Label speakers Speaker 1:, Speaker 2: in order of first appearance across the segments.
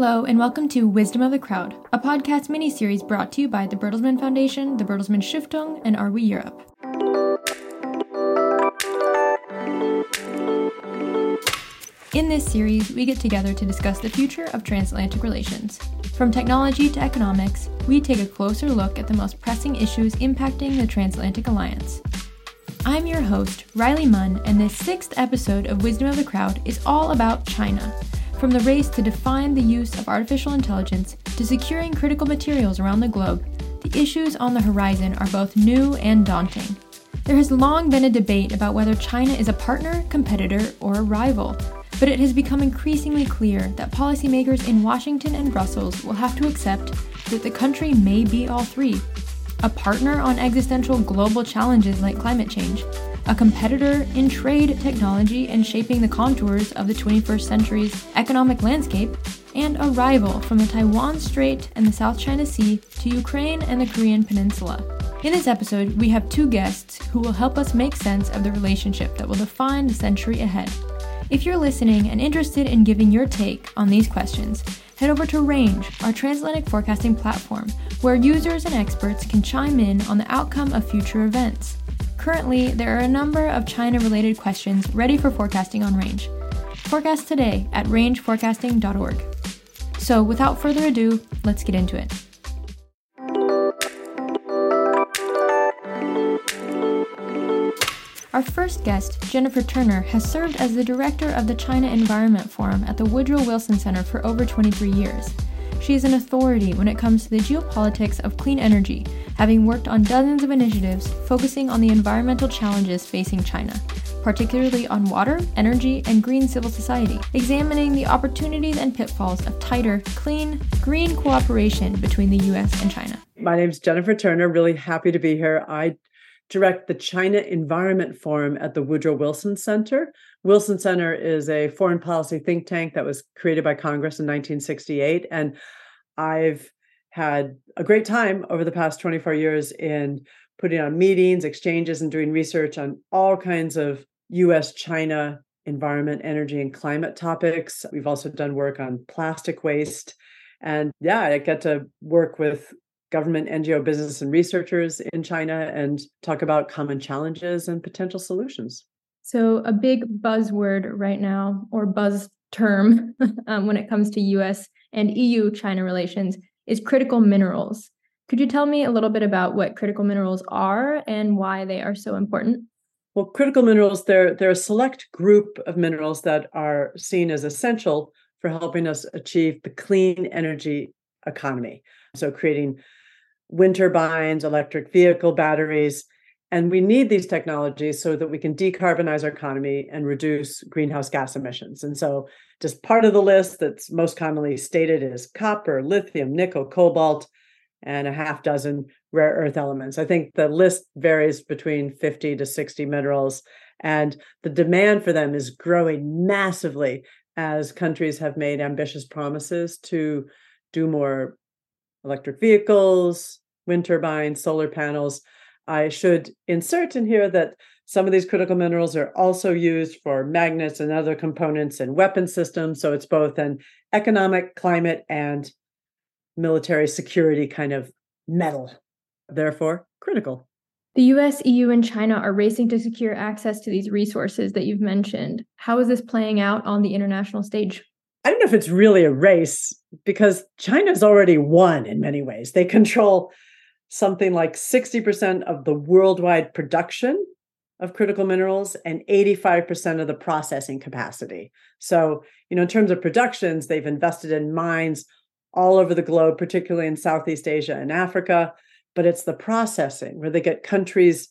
Speaker 1: Hello, and welcome to Wisdom of the Crowd, a podcast mini-series brought to you by the Bertelsmann Foundation, the Bertelsmann Stiftung, and Are We Europe? In this series, we get together to discuss the future of transatlantic relations. From technology to economics, we take a closer look at the most pressing issues impacting the transatlantic alliance. I'm your host, Rylie Munn, and this sixth episode of Wisdom of the Crowd is all about China. From the race to define the use of artificial intelligence to securing critical materials around the globe, the issues on the horizon are both new and daunting. There has long been a debate about whether China is a partner, competitor, or a rival, but it has become increasingly clear that policymakers in Washington and Brussels will have to accept that the country may be all three a partner on existential global challenges like climate change, a competitor in trade, technology, and shaping the contours of the 21st century's economic landscape, and a rival from the Taiwan Strait and the South China Sea to Ukraine and the Korean Peninsula. In this episode, we have two guests who will help us make sense of the relationship that will define the century ahead. If you're listening and interested in giving your take on these questions, head over to Range, our transatlantic forecasting platform, where users and experts can chime in on the outcome of future events. Currently, there are a number of China related questions ready for forecasting on Range. Forecast today at rangeforecasting.org. So, without further ado, let's get into it. Our first guest, Jennifer Turner, has served as the director of the China Environment Forum at the Woodrow Wilson Center for over 23 years. She is an authority when it comes to the geopolitics of clean energy, having worked on dozens of initiatives focusing on the environmental challenges facing China, particularly on water, energy, and green civil society, examining the opportunities and pitfalls of tighter, clean, green cooperation between the US and China.
Speaker 2: My name is Jennifer Turner. Really happy to be here. I direct the China Environment Forum at the Woodrow Wilson Center. Wilson Center is a foreign policy think tank that was created by Congress in 1968. And I've had a great time over the past 24 years in putting on meetings, exchanges, and doing research on all kinds of US China environment, energy, and climate topics. We've also done work on plastic waste. And yeah, I get to work with government, NGO, business, and researchers in China and talk about common challenges and potential solutions.
Speaker 1: So, a big buzzword right now, or buzz term, um, when it comes to US and EU China relations, is critical minerals. Could you tell me a little bit about what critical minerals are and why they are so important?
Speaker 2: Well, critical minerals, they're, they're a select group of minerals that are seen as essential for helping us achieve the clean energy economy. So, creating wind turbines, electric vehicle batteries. And we need these technologies so that we can decarbonize our economy and reduce greenhouse gas emissions. And so, just part of the list that's most commonly stated is copper, lithium, nickel, cobalt, and a half dozen rare earth elements. I think the list varies between 50 to 60 minerals, and the demand for them is growing massively as countries have made ambitious promises to do more electric vehicles, wind turbines, solar panels. I should insert in here that some of these critical minerals are also used for magnets and other components and weapon systems. So it's both an economic, climate, and military security kind of metal, therefore critical.
Speaker 1: The US, EU, and China are racing to secure access to these resources that you've mentioned. How is this playing out on the international stage?
Speaker 2: I don't know if it's really a race because China's already won in many ways. They control something like 60% of the worldwide production of critical minerals and 85% of the processing capacity. So, you know, in terms of productions, they've invested in mines all over the globe, particularly in Southeast Asia and Africa. But it's the processing where they get countries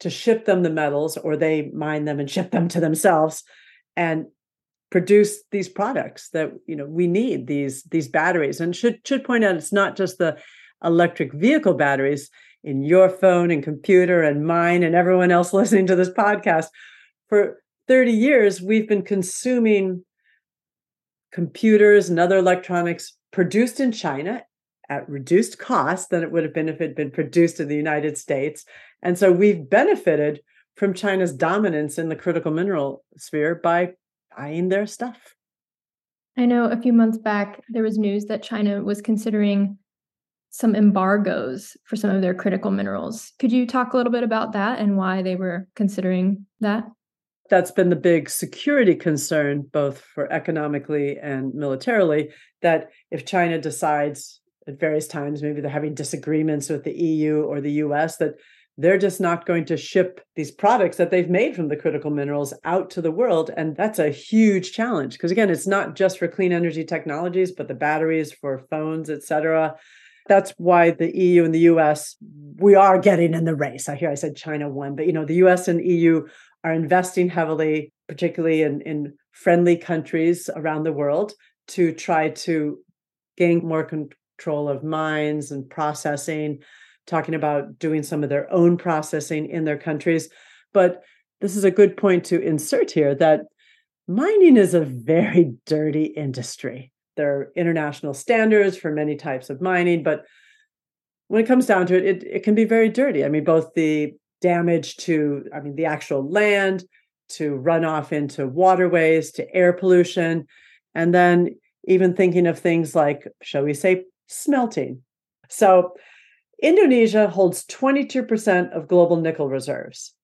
Speaker 2: to ship them the metals or they mine them and ship them to themselves. And produce these products that you know we need these these batteries. And should should point out it's not just the electric vehicle batteries in your phone and computer and mine and everyone else listening to this podcast. For 30 years we've been consuming computers and other electronics produced in China at reduced cost than it would have been if it had been produced in the United States. And so we've benefited from China's dominance in the critical mineral sphere by buying their stuff.
Speaker 1: I know a few months back there was news that China was considering some embargoes for some of their critical minerals. Could you talk a little bit about that and why they were considering that?
Speaker 2: That's been the big security concern, both for economically and militarily, that if China decides at various times, maybe they're having disagreements with the EU or the US, that they're just not going to ship these products that they've made from the critical minerals out to the world. And that's a huge challenge because, again, it's not just for clean energy technologies, but the batteries for phones, et cetera. That's why the EU and the US, we are getting in the race. I hear I said China won, but you know, the US and EU are investing heavily, particularly in, in friendly countries around the world, to try to gain more control of mines and processing talking about doing some of their own processing in their countries. But this is a good point to insert here that mining is a very dirty industry. There are international standards for many types of mining, but when it comes down to it, it, it can be very dirty. I mean, both the damage to, I mean, the actual land, to runoff into waterways, to air pollution, and then even thinking of things like, shall we say, smelting. So Indonesia holds 22% of global nickel reserves.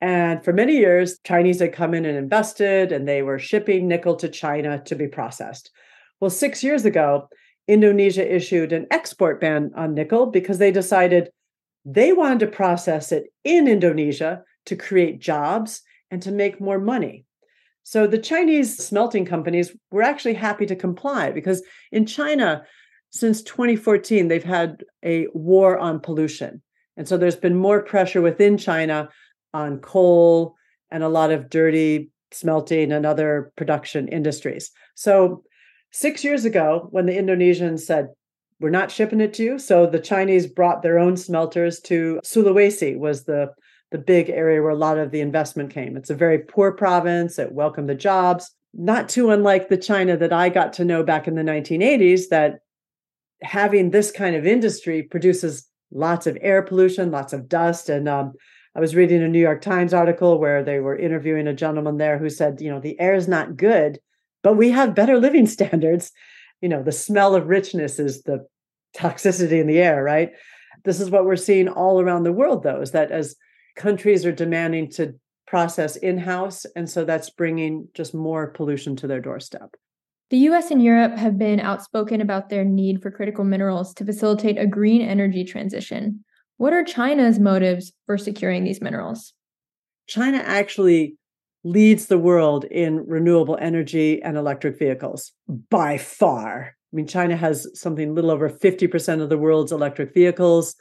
Speaker 2: And for many years, Chinese had come in and invested, and they were shipping nickel to China to be processed. Well, six years ago, Indonesia issued an export ban on nickel because they decided they wanted to process it in Indonesia to create jobs and to make more money. So the Chinese smelting companies were actually happy to comply because in China, since 2014, they've had a war on pollution. And so there's been more pressure within China on coal and a lot of dirty smelting and other production industries. So, six years ago, when the Indonesians said, we're not shipping it to you. So the Chinese brought their own smelters to Sulawesi was the the big area where a lot of the investment came. It's a very poor province. It welcomed the jobs. Not too unlike the China that I got to know back in the 1980s that having this kind of industry produces lots of air pollution, lots of dust. And um, I was reading a New York Times article where they were interviewing a gentleman there who said, you know, the air is not good, but we have better living standards. You know, the smell of richness is the toxicity in the air, right? This is what we're seeing all around the world, though, is that as countries are demanding to process in house, and so that's bringing just more pollution to their doorstep.
Speaker 1: The US and Europe have been outspoken about their need for critical minerals to facilitate a green energy transition. What are China's motives for securing these minerals?
Speaker 2: China actually leads the world in renewable energy and electric vehicles by far. I mean, China has something little over 50% of the world's electric vehicles.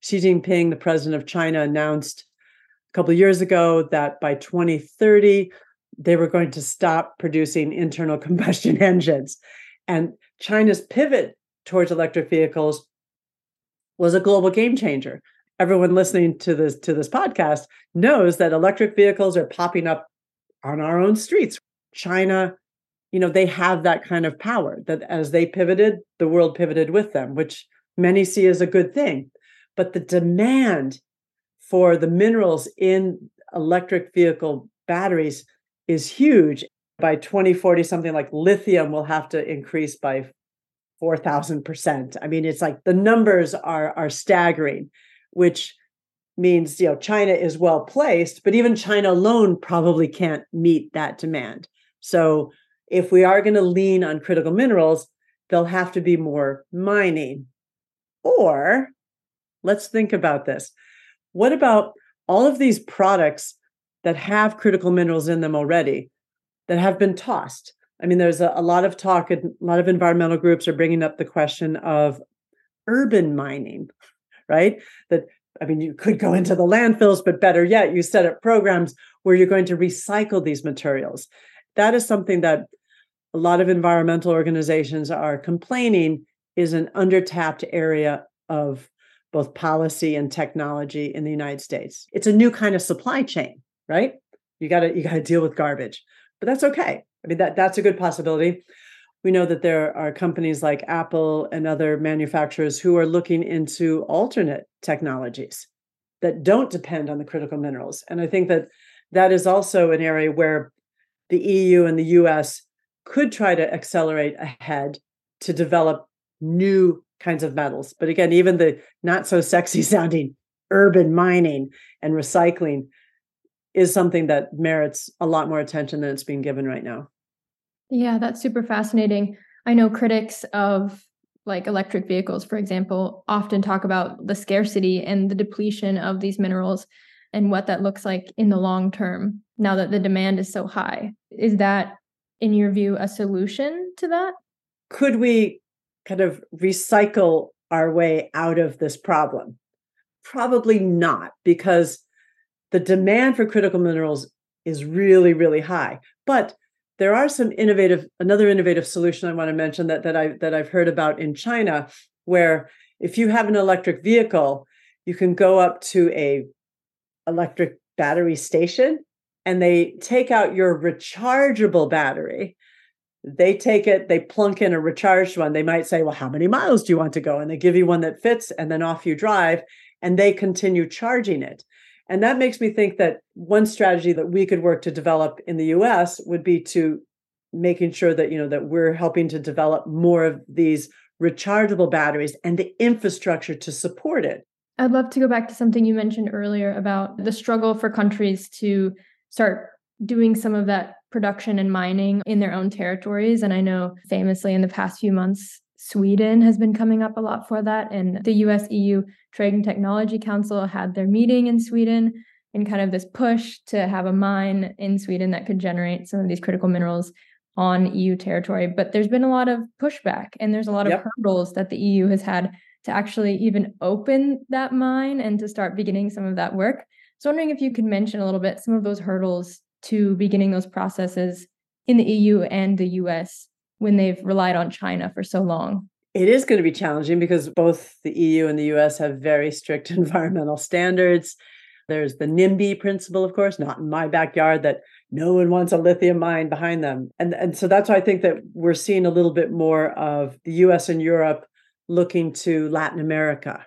Speaker 2: Xi Jinping, the president of China, announced a couple of years ago that by 2030, they were going to stop producing internal combustion engines. And China's pivot towards electric vehicles was a global game changer. Everyone listening to this to this podcast knows that electric vehicles are popping up on our own streets. China, you know, they have that kind of power that as they pivoted, the world pivoted with them, which many see as a good thing. But the demand for the minerals in electric vehicle batteries is huge. By 2040, something like lithium will have to increase by 4,000%. I mean, it's like the numbers are, are staggering, which means, you know, China is well placed, but even China alone probably can't meet that demand. So if we are going to lean on critical minerals, there'll have to be more mining. Or let's think about this. What about all of these products that have critical minerals in them already that have been tossed. I mean, there's a, a lot of talk, and a lot of environmental groups are bringing up the question of urban mining, right? That I mean, you could go into the landfills, but better yet, you set up programs where you're going to recycle these materials. That is something that a lot of environmental organizations are complaining is an undertapped area of both policy and technology in the United States. It's a new kind of supply chain right? You got to you got to deal with garbage. But that's okay. I mean that that's a good possibility. We know that there are companies like Apple and other manufacturers who are looking into alternate technologies that don't depend on the critical minerals. And I think that that is also an area where the EU and the US could try to accelerate ahead to develop new kinds of metals. But again, even the not so sexy sounding urban mining and recycling is something that merits a lot more attention than it's being given right now.
Speaker 1: Yeah, that's super fascinating. I know critics of like electric vehicles, for example, often talk about the scarcity and the depletion of these minerals and what that looks like in the long term now that the demand is so high. Is that, in your view, a solution to that?
Speaker 2: Could we kind of recycle our way out of this problem? Probably not, because the demand for critical minerals is really, really high. But there are some innovative, another innovative solution I want to mention that, that I that I've heard about in China, where if you have an electric vehicle, you can go up to a electric battery station and they take out your rechargeable battery they take it, they plunk in a recharged one. They might say, Well, how many miles do you want to go? And they give you one that fits, and then off you drive, and they continue charging it. And that makes me think that one strategy that we could work to develop in the US would be to making sure that you know that we're helping to develop more of these rechargeable batteries and the infrastructure to support it.
Speaker 1: I'd love to go back to something you mentioned earlier about the struggle for countries to start doing some of that production and mining in their own territories. And I know famously in the past few months, Sweden has been coming up a lot for that. And the US EU Trade and Technology Council had their meeting in Sweden in kind of this push to have a mine in Sweden that could generate some of these critical minerals on EU territory. But there's been a lot of pushback and there's a lot of hurdles that the EU has had to actually even open that mine and to start beginning some of that work. So, wondering if you could mention a little bit some of those hurdles to beginning those processes in the EU and the US when they've relied on China for so long?
Speaker 2: It is going to be challenging because both the EU and the US have very strict environmental standards. There's the NIMBY principle, of course, not in my backyard, that no one wants a lithium mine behind them. And, and so that's why I think that we're seeing a little bit more of the US and Europe looking to Latin America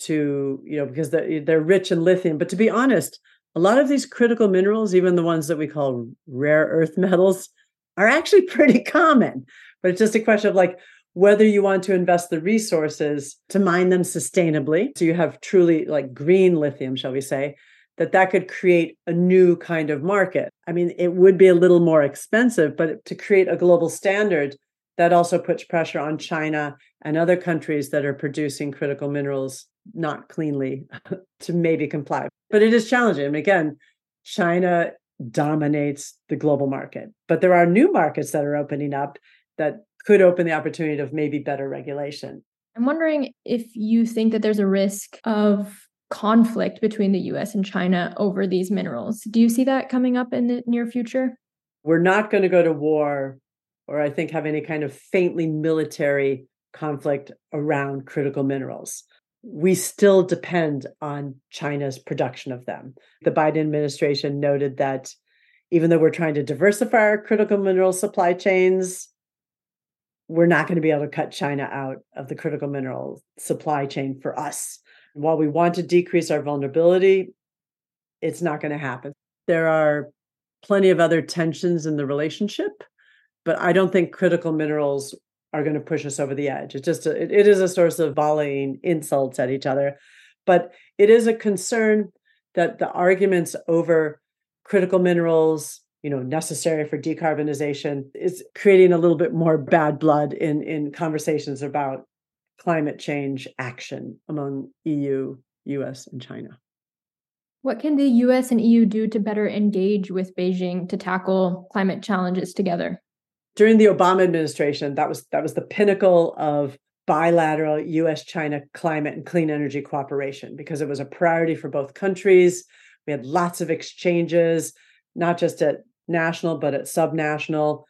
Speaker 2: to, you know, because they're, they're rich in lithium. But to be honest, a lot of these critical minerals, even the ones that we call rare earth metals, are actually pretty common. But it's just a question of like whether you want to invest the resources to mine them sustainably. So you have truly like green lithium, shall we say, that that could create a new kind of market. I mean, it would be a little more expensive, but to create a global standard, that also puts pressure on China and other countries that are producing critical minerals not cleanly to maybe comply. But it is challenging. And again, China dominates the global market, but there are new markets that are opening up that could open the opportunity of maybe better regulation.
Speaker 1: I'm wondering if you think that there's a risk of conflict between the US and China over these minerals. Do you see that coming up in the near future?
Speaker 2: We're not going to go to war or I think have any kind of faintly military conflict around critical minerals we still depend on China's production of them. The Biden administration noted that even though we're trying to diversify our critical mineral supply chains, we're not going to be able to cut China out of the critical mineral supply chain for us. While we want to decrease our vulnerability, it's not going to happen. There are plenty of other tensions in the relationship, but I don't think critical minerals are going to push us over the edge. It's just a, it, it is a source of volleying insults at each other, but it is a concern that the arguments over critical minerals, you know, necessary for decarbonization, is creating a little bit more bad blood in in conversations about climate change action among EU, US, and China.
Speaker 1: What can the US and EU do to better engage with Beijing to tackle climate challenges together?
Speaker 2: During the Obama administration, that was that was the pinnacle of bilateral US China climate and clean energy cooperation because it was a priority for both countries. We had lots of exchanges, not just at national, but at subnational.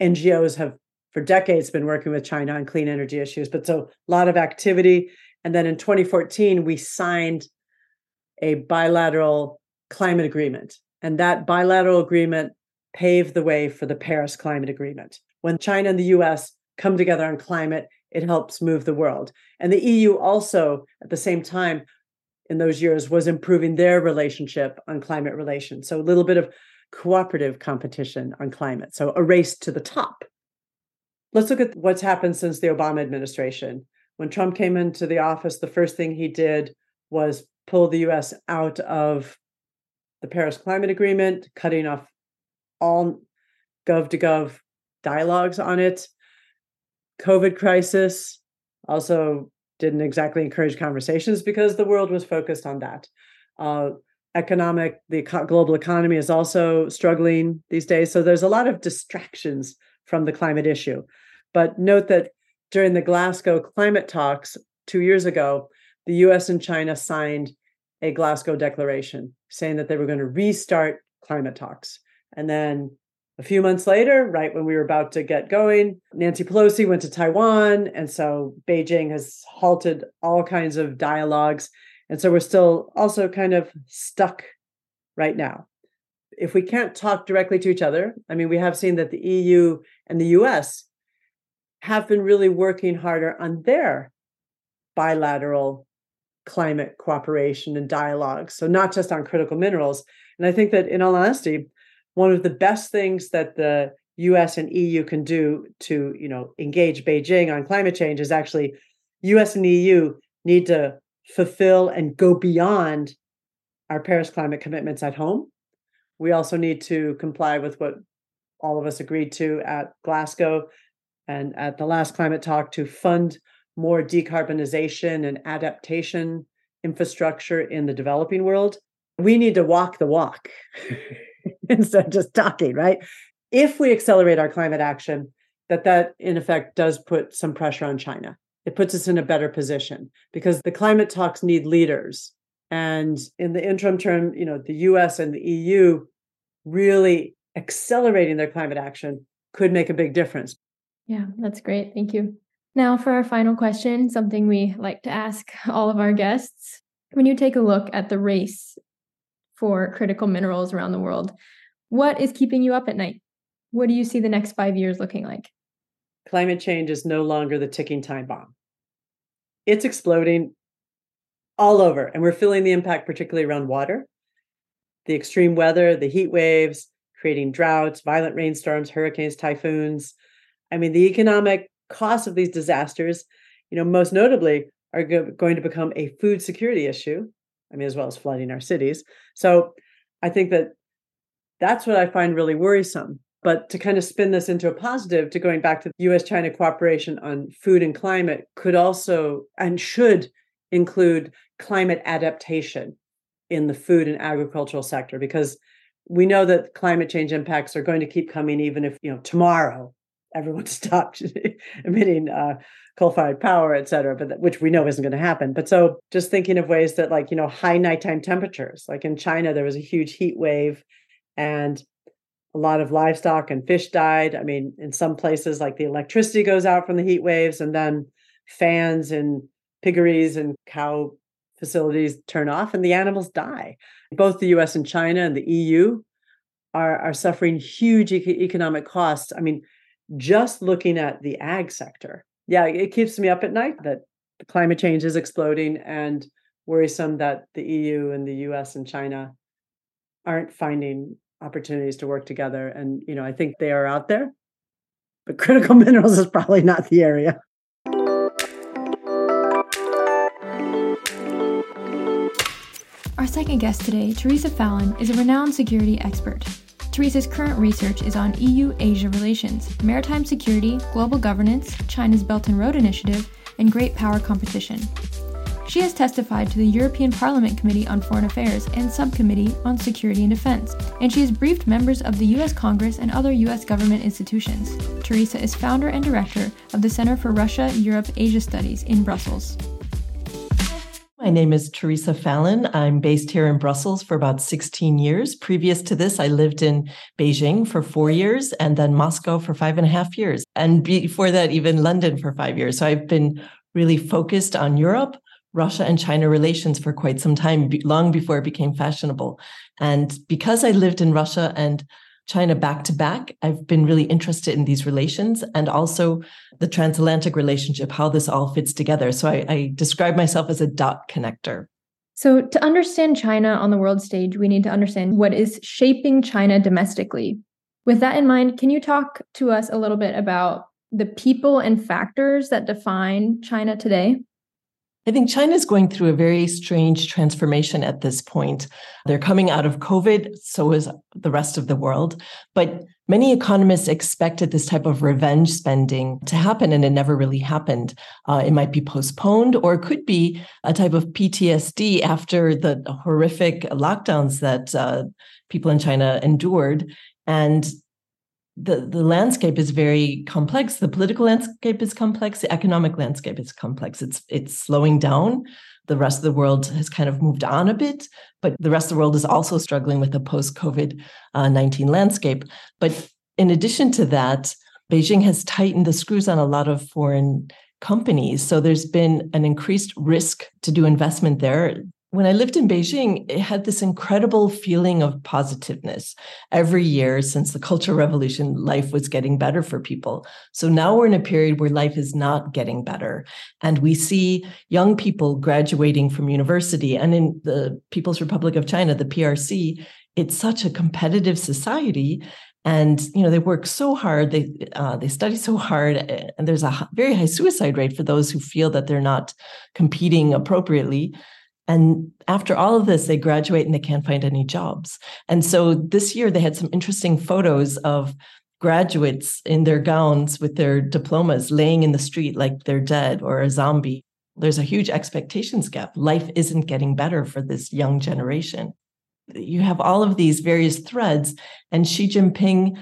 Speaker 2: NGOs have for decades been working with China on clean energy issues, but so a lot of activity. And then in 2014, we signed a bilateral climate agreement. And that bilateral agreement paved the way for the Paris Climate Agreement. When China and the US come together on climate, it helps move the world. And the EU also, at the same time, in those years, was improving their relationship on climate relations. So a little bit of cooperative competition on climate. So a race to the top. Let's look at what's happened since the Obama administration. When Trump came into the office, the first thing he did was pull the US out of the Paris Climate Agreement, cutting off all gov to gov dialogues on it. COVID crisis also didn't exactly encourage conversations because the world was focused on that. Uh, economic, the global economy is also struggling these days. So there's a lot of distractions from the climate issue. But note that during the Glasgow climate talks two years ago, the US and China signed a Glasgow declaration saying that they were going to restart climate talks. And then a few months later, right when we were about to get going, Nancy Pelosi went to Taiwan. And so Beijing has halted all kinds of dialogues. And so we're still also kind of stuck right now. If we can't talk directly to each other, I mean, we have seen that the EU and the US have been really working harder on their bilateral climate cooperation and dialogue. So, not just on critical minerals. And I think that, in all honesty, one of the best things that the US and EU can do to, you know, engage Beijing on climate change is actually US and EU need to fulfill and go beyond our Paris climate commitments at home. We also need to comply with what all of us agreed to at Glasgow and at the last climate talk to fund more decarbonization and adaptation infrastructure in the developing world. We need to walk the walk instead of just talking, right? If we accelerate our climate action, that that in effect does put some pressure on China. It puts us in a better position because the climate talks need leaders. And in the interim term, you know, the US and the EU really accelerating their climate action could make a big difference.
Speaker 1: Yeah, that's great. Thank you. Now, for our final question, something we like to ask all of our guests. When you take a look at the race for critical minerals around the world, what is keeping you up at night? What do you see the next five years looking like?
Speaker 2: Climate change is no longer the ticking time bomb. It's exploding all over, and we're feeling the impact, particularly around water. The extreme weather, the heat waves, creating droughts, violent rainstorms, hurricanes, typhoons. I mean, the economic costs of these disasters, you know, most notably are go- going to become a food security issue. I mean, as well as flooding our cities. So I think that that's what I find really worrisome. But to kind of spin this into a positive, to going back to US China cooperation on food and climate, could also and should include climate adaptation in the food and agricultural sector because we know that climate change impacts are going to keep coming even if you know tomorrow everyone stopped emitting uh, coal-fired power, et cetera, but which we know isn't going to happen. But so just thinking of ways that like, you know, high nighttime temperatures, like in China, there was a huge heat wave and a lot of livestock and fish died. I mean, in some places, like the electricity goes out from the heat waves and then fans and piggeries and cow facilities turn off and the animals die. Both the US and China and the EU are, are suffering huge economic costs. I mean, just looking at the ag sector, yeah, it keeps me up at night that climate change is exploding and worrisome that the EU and the US and China aren't finding opportunities to work together. And, you know, I think they are out there, but critical minerals is probably not the area.
Speaker 1: Our second guest today, Theresa Fallon, is a renowned security expert. Theresa's current research is on EU Asia relations, maritime security, global governance, China's Belt and Road Initiative, and great power competition. She has testified to the European Parliament Committee on Foreign Affairs and Subcommittee on Security and Defense, and she has briefed members of the U.S. Congress and other U.S. government institutions. Theresa is founder and director of the Center for Russia Europe Asia Studies in Brussels.
Speaker 3: My name is Theresa Fallon. I'm based here in Brussels for about 16 years. Previous to this, I lived in Beijing for four years and then Moscow for five and a half years. And before that, even London for five years. So I've been really focused on Europe, Russia, and China relations for quite some time, long before it became fashionable. And because I lived in Russia and China back to back. I've been really interested in these relations and also the transatlantic relationship, how this all fits together. So I, I describe myself as a dot connector.
Speaker 1: So, to understand China on the world stage, we need to understand what is shaping China domestically. With that in mind, can you talk to us a little bit about the people and factors that define China today?
Speaker 3: I think China is going through a very strange transformation at this point. They're coming out of COVID, so is the rest of the world. But many economists expected this type of revenge spending to happen, and it never really happened. Uh, it might be postponed, or it could be a type of PTSD after the horrific lockdowns that uh, people in China endured. And the, the landscape is very complex. The political landscape is complex. The economic landscape is complex. It's it's slowing down. The rest of the world has kind of moved on a bit, but the rest of the world is also struggling with the post COVID uh, 19 landscape. But in addition to that, Beijing has tightened the screws on a lot of foreign companies. So there's been an increased risk to do investment there when I lived in Beijing, it had this incredible feeling of positiveness. Every year since the Cultural Revolution, life was getting better for people. So now we're in a period where life is not getting better. And we see young people graduating from university. And in the People's Republic of China, the PRC, it's such a competitive society and you know they work so hard they uh, they study so hard and there's a very high suicide rate for those who feel that they're not competing appropriately and after all of this, they graduate and they can't find any jobs. And so this year, they had some interesting photos of graduates in their gowns with their diplomas laying in the street like they're dead or a zombie. There's a huge expectations gap. Life isn't getting better for this young generation. You have all of these various threads, and Xi Jinping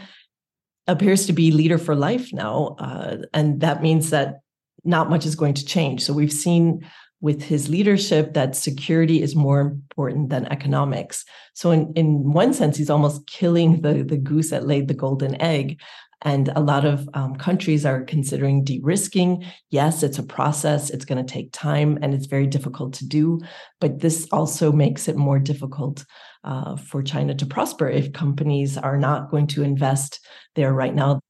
Speaker 3: appears to be leader for life now. Uh, and that means that not much is going to change. So we've seen with his leadership that security is more important than economics. So in, in one sense, he's almost killing the, the goose that laid the golden egg. And a lot of um, countries are considering de risking. Yes, it's a process, it's going to take time, and it's very difficult to do. But this also makes it more difficult uh, for China to prosper if companies are not going to invest there right now.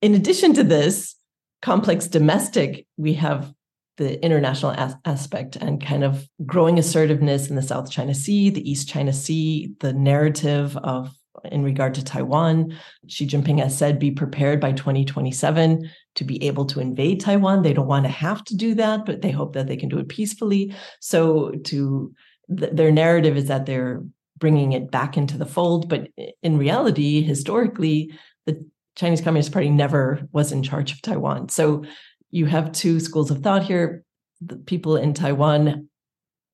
Speaker 3: In addition to this, complex domestic, we have the international as- aspect and kind of growing assertiveness in the South China Sea, the East China Sea, the narrative of in regard to Taiwan. Xi Jinping has said be prepared by 2027 to be able to invade Taiwan. They don't want to have to do that, but they hope that they can do it peacefully. So to th- their narrative is that they're bringing it back into the fold, but in reality, historically, the Chinese Communist Party never was in charge of Taiwan. So you have two schools of thought here. The people in Taiwan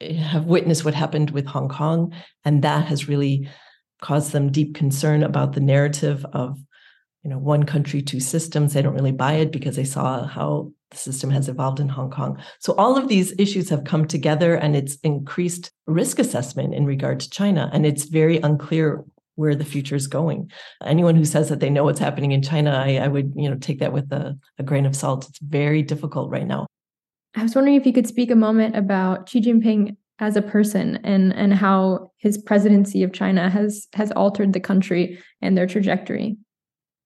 Speaker 3: eh, have witnessed what happened with Hong Kong, and that has really caused them deep concern about the narrative of you know one country two systems they don't really buy it because they saw how the system has evolved in hong kong so all of these issues have come together and it's increased risk assessment in regard to china and it's very unclear where the future is going. Anyone who says that they know what's happening in China, I, I would, you know, take that with a, a grain of salt. It's very difficult right now.
Speaker 1: I was wondering if you could speak a moment about Xi Jinping as a person and and how his presidency of China has has altered the country and their trajectory.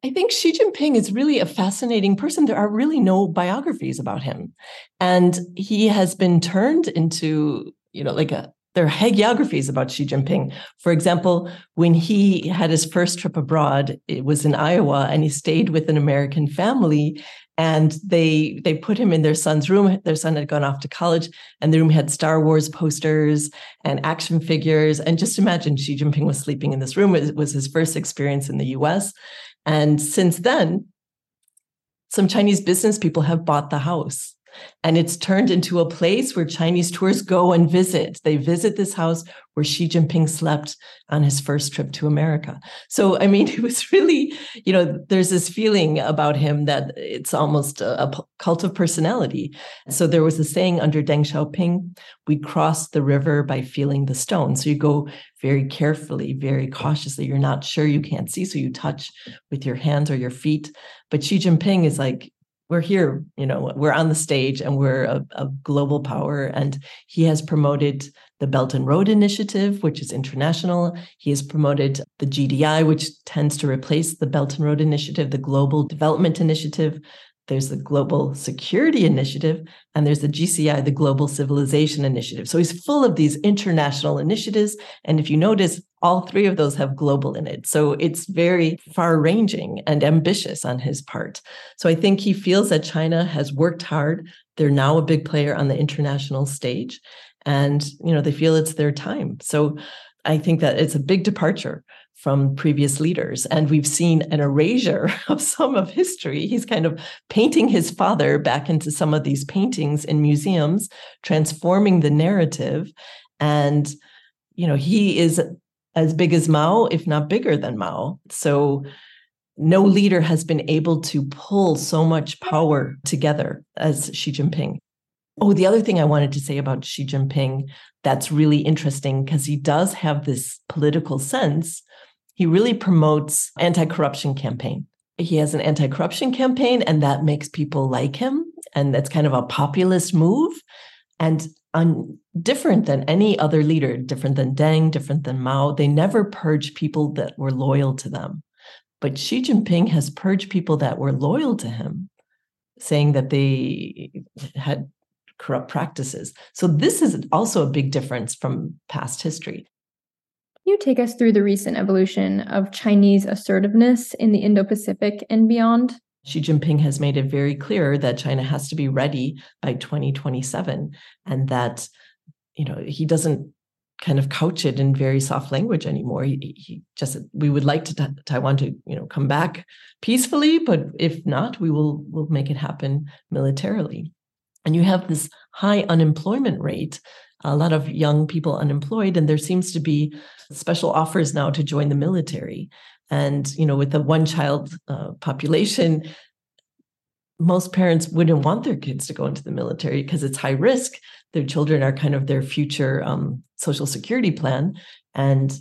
Speaker 3: I think Xi Jinping is really a fascinating person. There are really no biographies about him. And he has been turned into, you know, like a there are hagiographies about Xi Jinping. For example, when he had his first trip abroad, it was in Iowa, and he stayed with an American family. And they they put him in their son's room. Their son had gone off to college, and the room had Star Wars posters and action figures. And just imagine Xi Jinping was sleeping in this room. It was his first experience in the U.S. And since then, some Chinese business people have bought the house and it's turned into a place where Chinese tourists go and visit. They visit this house where Xi Jinping slept on his first trip to America. So, I mean, it was really, you know, there's this feeling about him that it's almost a, a cult of personality. So, there was a saying under Deng Xiaoping we cross the river by feeling the stone. So, you go very carefully, very cautiously. You're not sure you can't see. So, you touch with your hands or your feet. But Xi Jinping is like, we're here, you know, we're on the stage and we're a, a, global power. And he has promoted the Belt and Road Initiative, which is international. He has promoted the GDI, which tends to replace the Belt and Road Initiative, the Global Development Initiative, there's the Global Security Initiative, and there's the GCI, the Global Civilization Initiative. So he's full of these international initiatives. And if you notice, all three of those have global in it. So it's very far ranging and ambitious on his part. So I think he feels that China has worked hard. They're now a big player on the international stage. And, you know, they feel it's their time. So I think that it's a big departure from previous leaders. And we've seen an erasure of some of history. He's kind of painting his father back into some of these paintings in museums, transforming the narrative. And, you know, he is as big as Mao, if not bigger than Mao. So no leader has been able to pull so much power together as Xi Jinping. Oh, the other thing I wanted to say about Xi Jinping that's really interesting because he does have this political sense. He really promotes anti-corruption campaign. He has an anti-corruption campaign and that makes people like him and that's kind of a populist move and un- different than any other leader, different than Deng, different than Mao. They never purged people that were loyal to them. But Xi Jinping has purged people that were loyal to him, saying that they had corrupt practices. So this is also a big difference from past history.
Speaker 1: You take us through the recent evolution of Chinese assertiveness in the Indo Pacific and beyond?
Speaker 3: Xi Jinping has made it very clear that China has to be ready by 2027 and that you know he doesn't kind of couch it in very soft language anymore. He, he just we would like to Taiwan to you know come back peacefully but if not we will will make it happen militarily. And you have this high unemployment rate a lot of young people unemployed and there seems to be special offers now to join the military and you know with a one child uh, population most parents wouldn't want their kids to go into the military because it's high risk their children are kind of their future um, social security plan and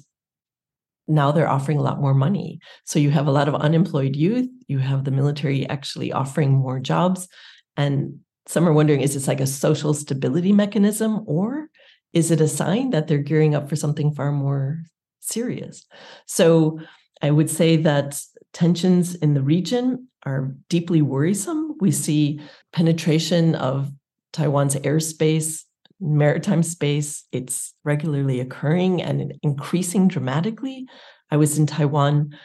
Speaker 3: now they're offering a lot more money so you have a lot of unemployed youth you have the military actually offering more jobs and some are wondering is this like a social stability mechanism or is it a sign that they're gearing up for something far more serious? So I would say that tensions in the region are deeply worrisome. We see penetration of Taiwan's airspace, maritime space. It's regularly occurring and increasing dramatically. I was in Taiwan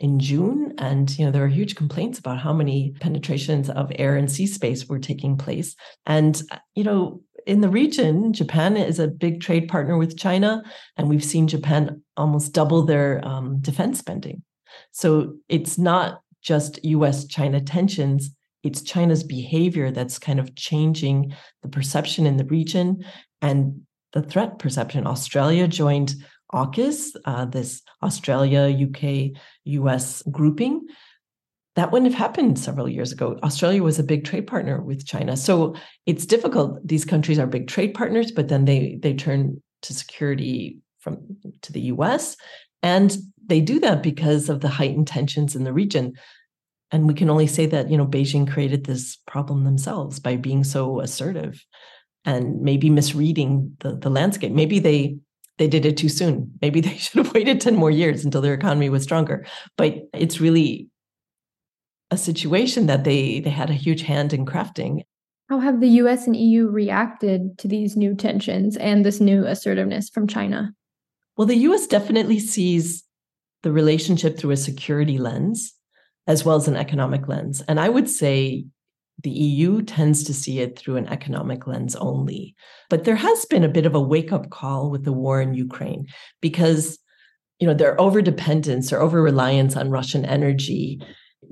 Speaker 3: in June, and you know there are huge complaints about how many penetrations of air and sea space were taking place. And you know, in the region, Japan is a big trade partner with China, and we've seen Japan almost double their um, defense spending. So it's not just U.S. China tensions; it's China's behavior that's kind of changing the perception in the region and the threat perception. Australia joined AUKUS, uh, this Australia, UK, US grouping. That wouldn't have happened several years ago. Australia was a big trade partner with China. So it's difficult. These countries are big trade partners, but then they they turn to security from to the US. And they do that because of the heightened tensions in the region. And we can only say that, you know, Beijing created this problem themselves by being so assertive and maybe misreading the, the landscape. Maybe they they did it too soon. Maybe they should have waited 10 more years until their economy was stronger. But it's really a situation that they they had a huge hand in crafting.
Speaker 1: How have the US and EU reacted to these new tensions and this new assertiveness from China?
Speaker 3: Well, the US definitely sees the relationship through a security lens as well as an economic lens. And I would say the EU tends to see it through an economic lens only. But there has been a bit of a wake up call with the war in Ukraine because you know their over dependence or over reliance on Russian energy.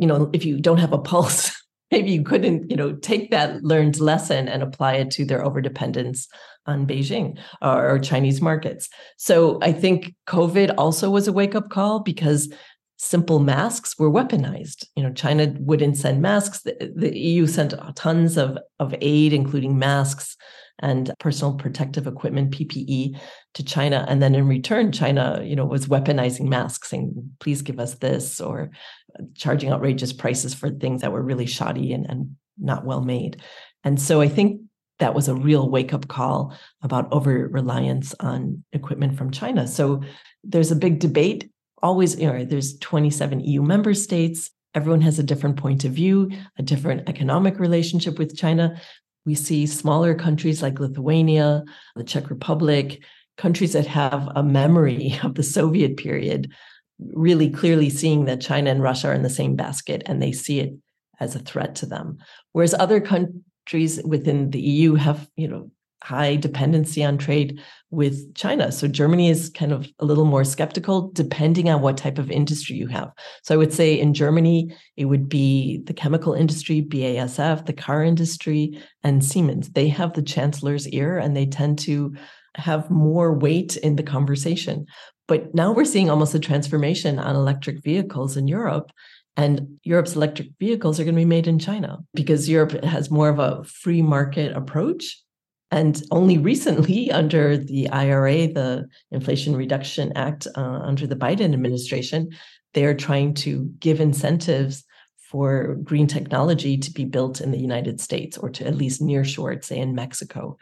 Speaker 3: You know, if you don't have a pulse, maybe you couldn't, you know, take that learned lesson and apply it to their over dependence on Beijing or, or Chinese markets. So I think COVID also was a wake up call because simple masks were weaponized. You know, China wouldn't send masks. The, the, EU sent tons of, of aid, including masks and personal protective equipment, PPE, to China. And then in return, China, you know, was weaponizing masks, saying, please give us this, or charging outrageous prices for things that were really shoddy and, and not well made. And so I think that was a real wake up call about over reliance on equipment from China. So there's a big debate always, you know, there's 27 EU member states. everyone has a different point of view, a different economic relationship with China. We see smaller countries like Lithuania, the Czech Republic, countries that have a memory of the Soviet period, really clearly seeing that China and Russia are in the same basket and they see it as a threat to them. Whereas other countries within the EU have, you know, high dependency on trade with China. So Germany is kind of a little more skeptical depending on what type of industry you have. So I would say in Germany, it would be the chemical industry, BASF, the car industry, and Siemens. They have the chancellor's ear and they tend to have more weight in the conversation. But now we're seeing almost a transformation on electric vehicles in Europe. And Europe's electric vehicles are going to be made in China because Europe has more of a free market approach. And only recently, under the IRA, the Inflation Reduction Act, uh, under the Biden administration, they are trying to give incentives for green technology to be built in the United States or to at least nearshore it, say in Mexico.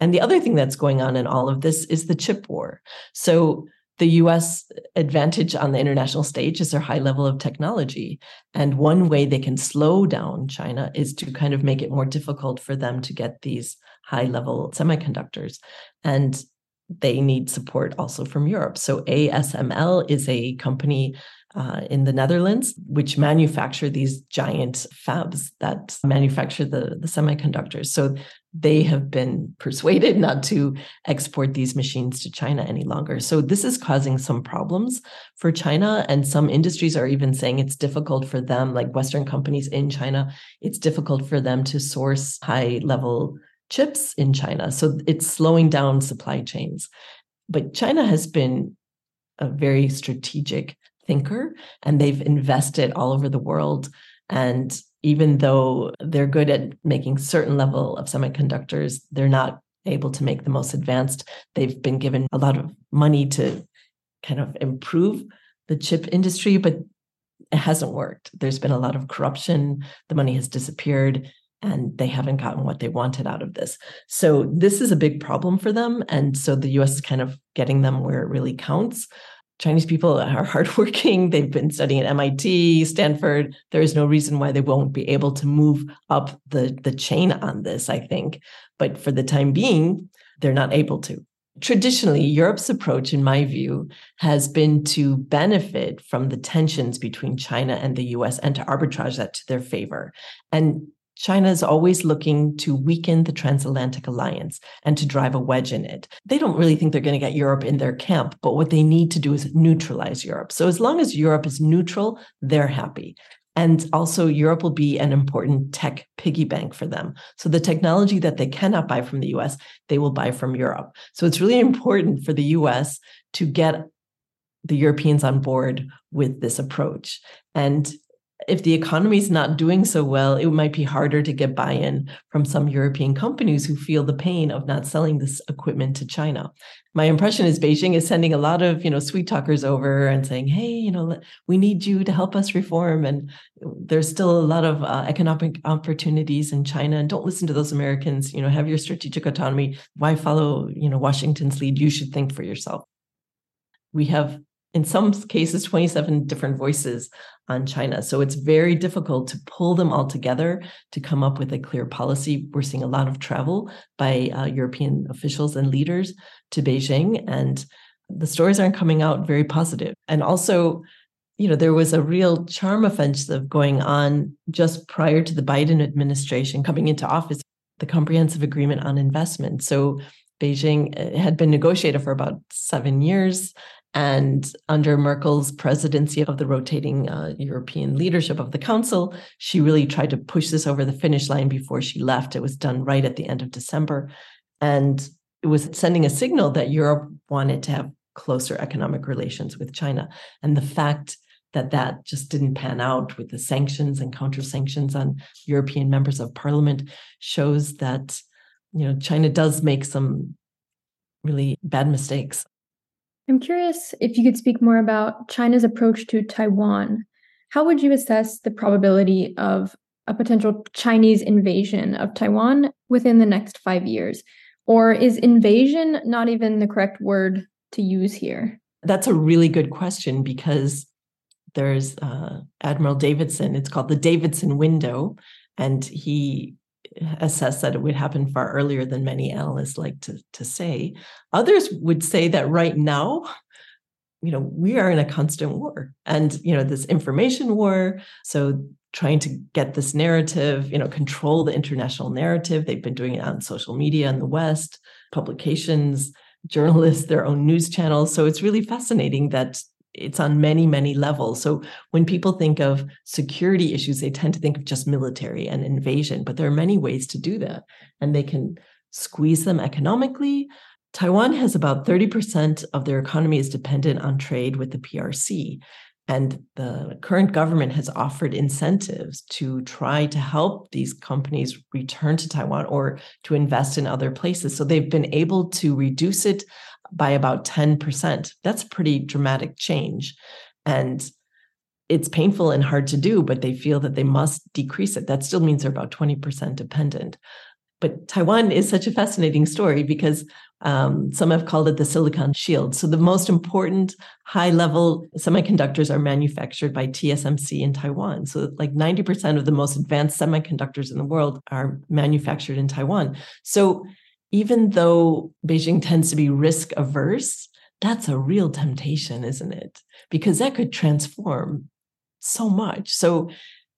Speaker 3: And the other thing that's going on in all of this is the chip war. So the US advantage on the international stage is their high level of technology. And one way they can slow down China is to kind of make it more difficult for them to get these high level semiconductors. And they need support also from Europe. So ASML is a company uh, in the Netherlands, which manufacture these giant fabs that manufacture the, the semiconductors. So they have been persuaded not to export these machines to China any longer. So this is causing some problems for China. And some industries are even saying it's difficult for them, like Western companies in China, it's difficult for them to source high level chips in China. So it's slowing down supply chains. But China has been a very strategic thinker and they've invested all over the world and even though they're good at making certain level of semiconductors they're not able to make the most advanced they've been given a lot of money to kind of improve the chip industry but it hasn't worked there's been a lot of corruption the money has disappeared and they haven't gotten what they wanted out of this. So this is a big problem for them and so the US is kind of getting them where it really counts. Chinese people are hardworking. They've been studying at MIT, Stanford. There is no reason why they won't be able to move up the, the chain on this, I think. But for the time being, they're not able to. Traditionally, Europe's approach, in my view, has been to benefit from the tensions between China and the US and to arbitrage that to their favor. And China is always looking to weaken the transatlantic alliance and to drive a wedge in it. They don't really think they're going to get Europe in their camp, but what they need to do is neutralize Europe. So as long as Europe is neutral, they're happy. And also, Europe will be an important tech piggy bank for them. So, the technology that they cannot buy from the US, they will buy from Europe. So, it's really important for the US to get the Europeans on board with this approach. And if the economy is not doing so well, it might be harder to get buy in from some European companies who feel the pain of not selling this equipment to China. My impression is Beijing is sending a lot of, you know, sweet talkers over and saying, hey, you know, we need you to help us reform. And there's still a lot of uh, economic opportunities in China. And don't listen to those Americans, you know, have your strategic autonomy. Why follow, you know, Washington's lead? You should think for yourself. We have in some cases 27 different voices on China. So it's very difficult to pull them all together to come up with a clear policy. We're seeing a lot of travel by uh, European officials and leaders to Beijing, and the stories aren't coming out very positive. And also, you know, there was a real charm offensive going on just prior to the Biden administration coming into office, the Comprehensive Agreement on Investment. So Beijing uh, had been negotiated for about seven years. And under Merkel's presidency of the rotating uh, European leadership of the Council, she really tried to push this over the finish line before she left. It was done right at the end of December. And it was sending a signal that Europe wanted to have closer economic relations with China. And the fact that that just didn't pan out with the sanctions and counter sanctions on European members of parliament shows that you know China does make some really bad mistakes
Speaker 1: I'm curious if you could speak more about China's approach to Taiwan. How would you assess the probability of a potential Chinese invasion of Taiwan within the next five years? Or is invasion not even the correct word to use here?
Speaker 3: That's a really good question because there's uh, Admiral Davidson. It's called the Davidson window. And he assessed that it would happen far earlier than many analysts like to, to say. Others would say that right now, you know, we are in a constant war and, you know, this information war. So trying to get this narrative, you know, control the international narrative. They've been doing it on social media in the West, publications, journalists, their own news channels. So it's really fascinating that it's on many, many levels. So when people think of security issues, they tend to think of just military and invasion, but there are many ways to do that. And they can squeeze them economically. Taiwan has about 30% of their economy is dependent on trade with the PRC. And the current government has offered incentives to try to help these companies return to Taiwan or to invest in other places. So they've been able to reduce it by about 10%. That's a pretty dramatic change. And it's painful and hard to do, but they feel that they must decrease it. That still means they're about 20% dependent. But Taiwan is such a fascinating story because um, some have called it the silicon shield. So the most important high level semiconductors are manufactured by TSMC in Taiwan. So like 90% of the most advanced semiconductors in the world are manufactured in Taiwan. So even though Beijing tends to be risk averse, that's a real temptation, isn't it? Because that could transform so much. So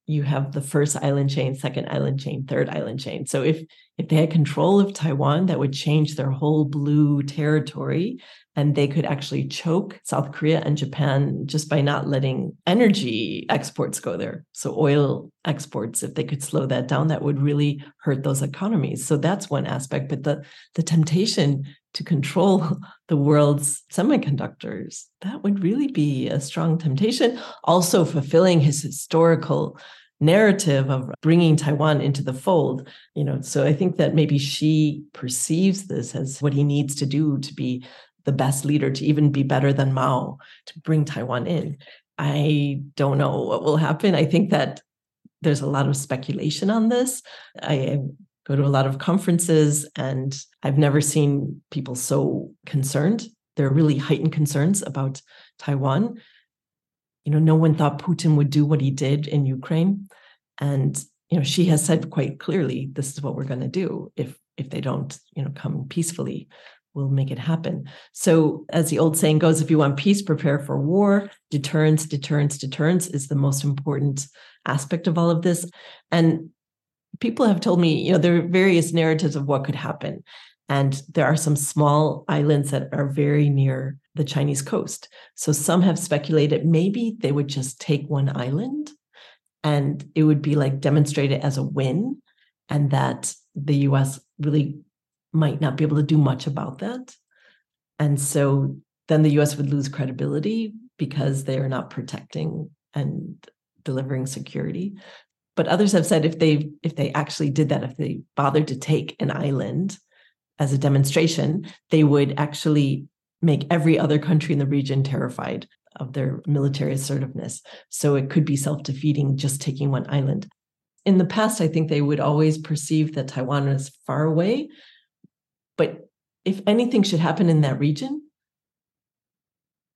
Speaker 3: you have the first island chain, second island chain, third island chain. So if if they had control of Taiwan, that would change their whole blue territory and they could actually choke South Korea and Japan just by not letting energy exports go there. So oil exports, if they could slow that down, that would really hurt those economies. So that's one aspect. But the the temptation to control the world's semiconductors, that would really be a strong temptation. Also fulfilling his historical narrative of bringing Taiwan into the fold, you know, so I think that maybe Xi perceives this as what he needs to do to be the best leader to even be better than Mao to bring Taiwan in. I don't know what will happen. I think that there's a lot of speculation on this. I go to a lot of conferences and I've never seen people so concerned. There are really heightened concerns about Taiwan. You know, no one thought Putin would do what he did in Ukraine. And, you know, Xi has said quite clearly, this is what we're going to do if if they don't, you know, come peacefully will make it happen. So, as the old saying goes, if you want peace, prepare for war. Deterrence, deterrence, deterrence is the most important aspect of all of this. And people have told me, you know, there are various narratives of what could happen. And there are some small islands that are very near the Chinese coast. So some have speculated maybe they would just take one island and it would be like demonstrated as a win, and that the US really might not be able to do much about that. And so then the US would lose credibility because they are not protecting and delivering security. But others have said if they if they actually did that, if they bothered to take an island as a demonstration, they would actually make every other country in the region terrified of their military assertiveness. So it could be self-defeating just taking one island. In the past, I think they would always perceive that Taiwan is far away but if anything should happen in that region,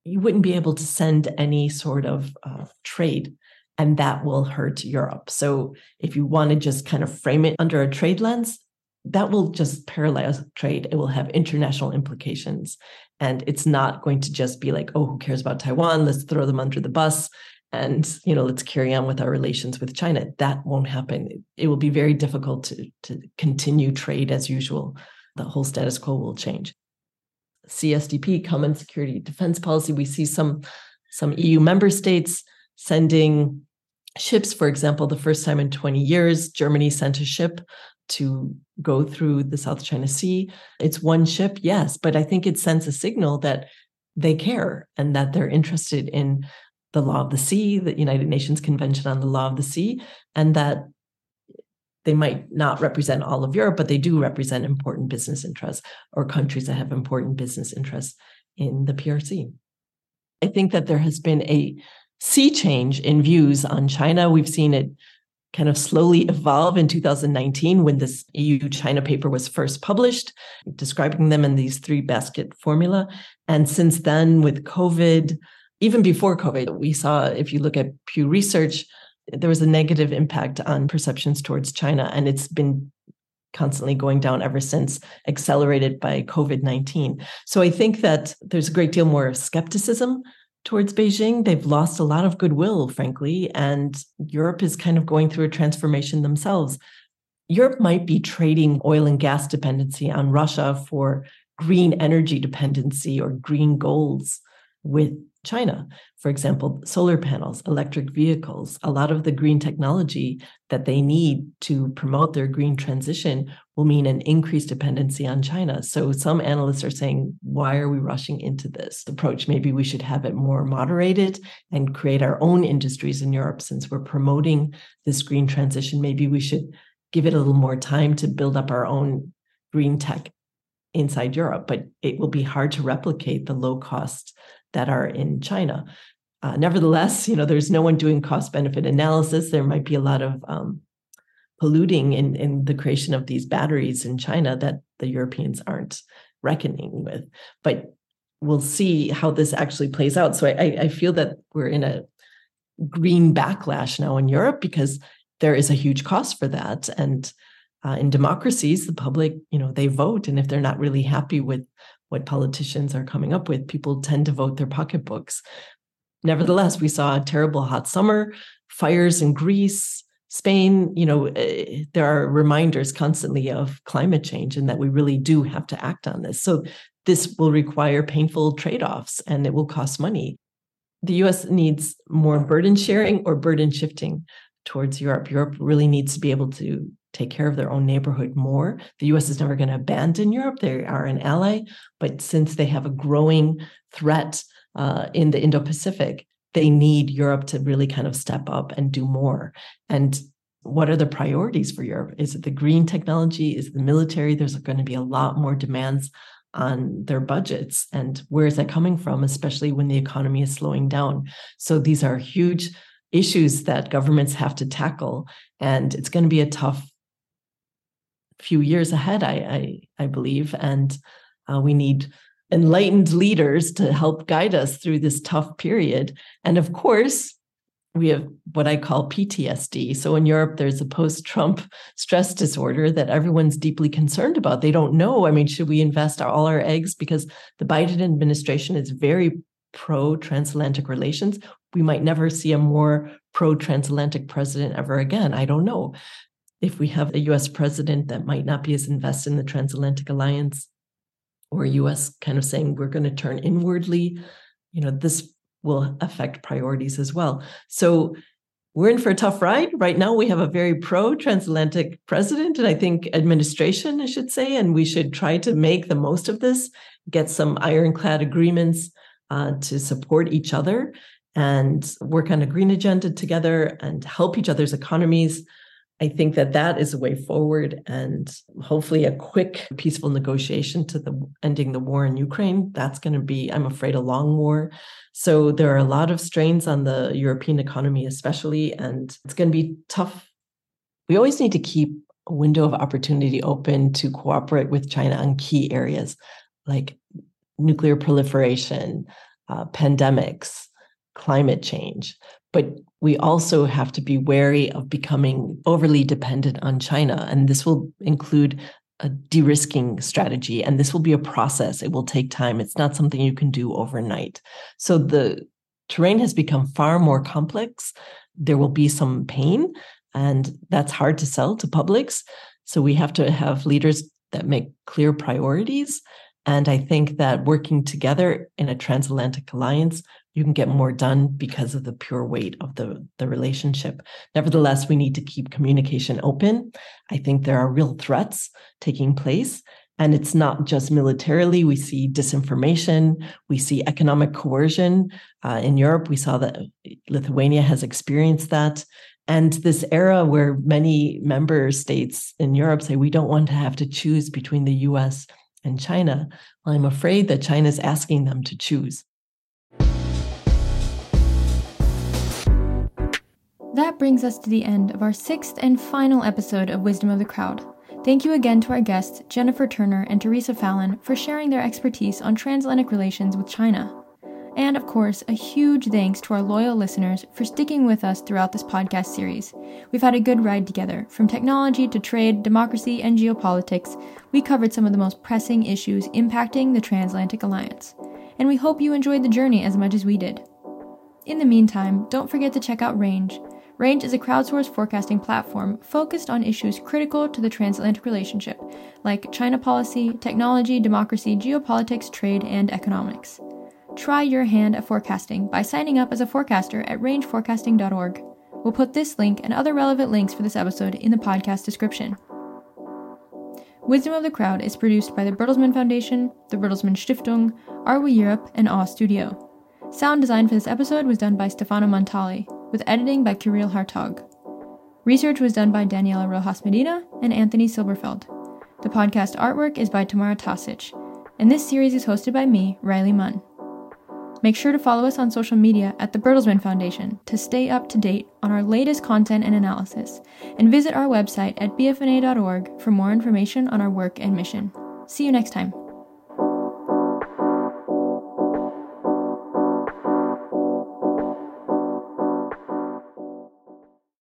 Speaker 3: you wouldn't be able to send any sort of uh, trade, and that will hurt Europe. So, if you want to just kind of frame it under a trade lens, that will just paralyze trade. It will have international implications. And it's not going to just be like, oh, who cares about Taiwan? Let's throw them under the bus and you know let's carry on with our relations with china that won't happen it will be very difficult to to continue trade as usual the whole status quo will change. CSDP, Common Security Defense Policy, we see some some EU member states sending ships. For example, the first time in 20 years, Germany sent a ship to go through the South China Sea. It's one ship, yes, but I think it sends a signal that they care and that they're interested in the law of the sea, the United Nations Convention on the Law of the Sea, and that they might not represent all of Europe, but they do represent important business interests or countries that have important business interests in the PRC. I think that there has been a sea change in views on China. We've seen it kind of slowly evolve in 2019 when this EU China paper was first published, describing them in these three basket formula. And since then, with COVID, even before COVID, we saw, if you look at Pew Research, there was a negative impact on perceptions towards China, and it's been constantly going down ever since, accelerated by COVID 19. So I think that there's a great deal more skepticism towards Beijing. They've lost a lot of goodwill, frankly, and Europe is kind of going through a transformation themselves. Europe might be trading oil and gas dependency on Russia for green energy dependency or green goals with China. For example, solar panels, electric vehicles, a lot of the green technology that they need to promote their green transition will mean an increased dependency on China. So some analysts are saying, why are we rushing into this approach? Maybe we should have it more moderated and create our own industries in Europe since we're promoting this green transition. Maybe we should give it a little more time to build up our own green tech inside Europe, but it will be hard to replicate the low cost that are in China. Uh, nevertheless, you know, there's no one doing cost benefit analysis. There might be a lot of um, polluting in, in the creation of these batteries in China that the Europeans aren't reckoning with. But we'll see how this actually plays out. So I, I feel that we're in a green backlash now in Europe because there is a huge cost for that. And uh, in democracies, the public, you know, they vote, and if they're not really happy with what politicians are coming up with. People tend to vote their pocketbooks. Nevertheless, we saw a terrible hot summer, fires in Greece, Spain. You know, uh, there are reminders constantly of climate change and that we really do have to act on this. So, this will require painful trade offs and it will cost money. The US needs more burden sharing or burden shifting towards Europe. Europe really needs to be able to take care of their own neighborhood more. The US is never going to abandon Europe. They are an ally. But since they have a growing threat uh, in the Indo Pacific, they need Europe to really kind of step up and do more. And what are the priorities for Europe? Is it the green technology? Is it the military? There's going to be a lot more demands on their budgets. And where is that coming from, especially when the economy is slowing down? So these are huge issues that governments have to tackle. And it's going to be a tough few years ahead, I I, I believe, and uh, we need enlightened leaders to help guide us through this tough period. And of course, we have what I call PTSD. So in Europe, there's a post Trump stress disorder that everyone's deeply concerned about. They don't know. I mean, should we invest all our eggs? Because the Biden administration is very pro transatlantic relations. We might never see a more pro transatlantic president ever again. I don't know if we have a US president that might not be as invested in the transatlantic alliance or US kind of saying we're going to turn inwardly, you know, this will affect priorities as well. So we're in for a tough ride. Right now, we have a very pro transatlantic president, and I think administration, I should say, and we should try to make the most of this, get some ironclad agreements uh, to support each other and work on a green agenda together and help each other's economies I think that that is a way forward and hopefully a quick peaceful negotiation to the ending the war in Ukraine. That's going to be, I'm afraid, a long war. So there are a lot of strains on the European economy, especially, and it's going to be tough. We always need to keep a window of opportunity open to cooperate with China on key areas like nuclear proliferation, uh, pandemics, climate change. But we also have to be wary of becoming overly dependent on China. And this will include a de risking strategy. And this will be a process. It will take time. It's not something you can do overnight. So the terrain has become far more complex. There will be some pain, and that's hard to sell to publics. So we have to have leaders that make clear priorities. And I think that working together in a transatlantic alliance you can get more done because of the pure weight of the, the relationship. Nevertheless, we need to keep communication open. I think there are real threats taking place. And it's not just militarily. We see disinformation. We see economic coercion. Uh, in Europe, we saw that Lithuania has experienced that. And this era where many member states in Europe say we don't want to have to choose between the US and China. Well, I'm afraid that China is asking them to choose.
Speaker 1: That brings us to the end of our sixth and final episode of Wisdom of the Crowd. Thank you again to our guests, Jennifer Turner and Theresa Fallon, for sharing their expertise on transatlantic relations with China. And of course, a huge thanks to our loyal listeners for sticking with us throughout this podcast series. We've had a good ride together. From technology to trade, democracy, and geopolitics, we covered some of the most pressing issues impacting the Transatlantic Alliance. And we hope you enjoyed the journey as much as we did. In the meantime, don't forget to check out Range. Range is a crowdsourced forecasting platform focused on issues critical to the transatlantic relationship, like China policy, technology, democracy, geopolitics, trade, and economics. Try your hand at forecasting by signing up as a forecaster at rangeforecasting.org. We'll put this link and other relevant links for this episode in the podcast description. Wisdom of the Crowd is produced by the Bertelsmann Foundation, the Bertelsmann Stiftung, Are We Europe, and Awe Studio. Sound design for this episode was done by Stefano Montali, with editing by Kyrill Hartog. Research was done by Daniela Rojas Medina and Anthony Silberfeld. The podcast artwork is by Tamara Tasić, and this series is hosted by me, Rylie Munn. Make sure to follow us on social media at the Bertelsmann Foundation to stay up to date on our latest content and analysis, and visit our website at bfna.org for more information on our work and mission. See you next time.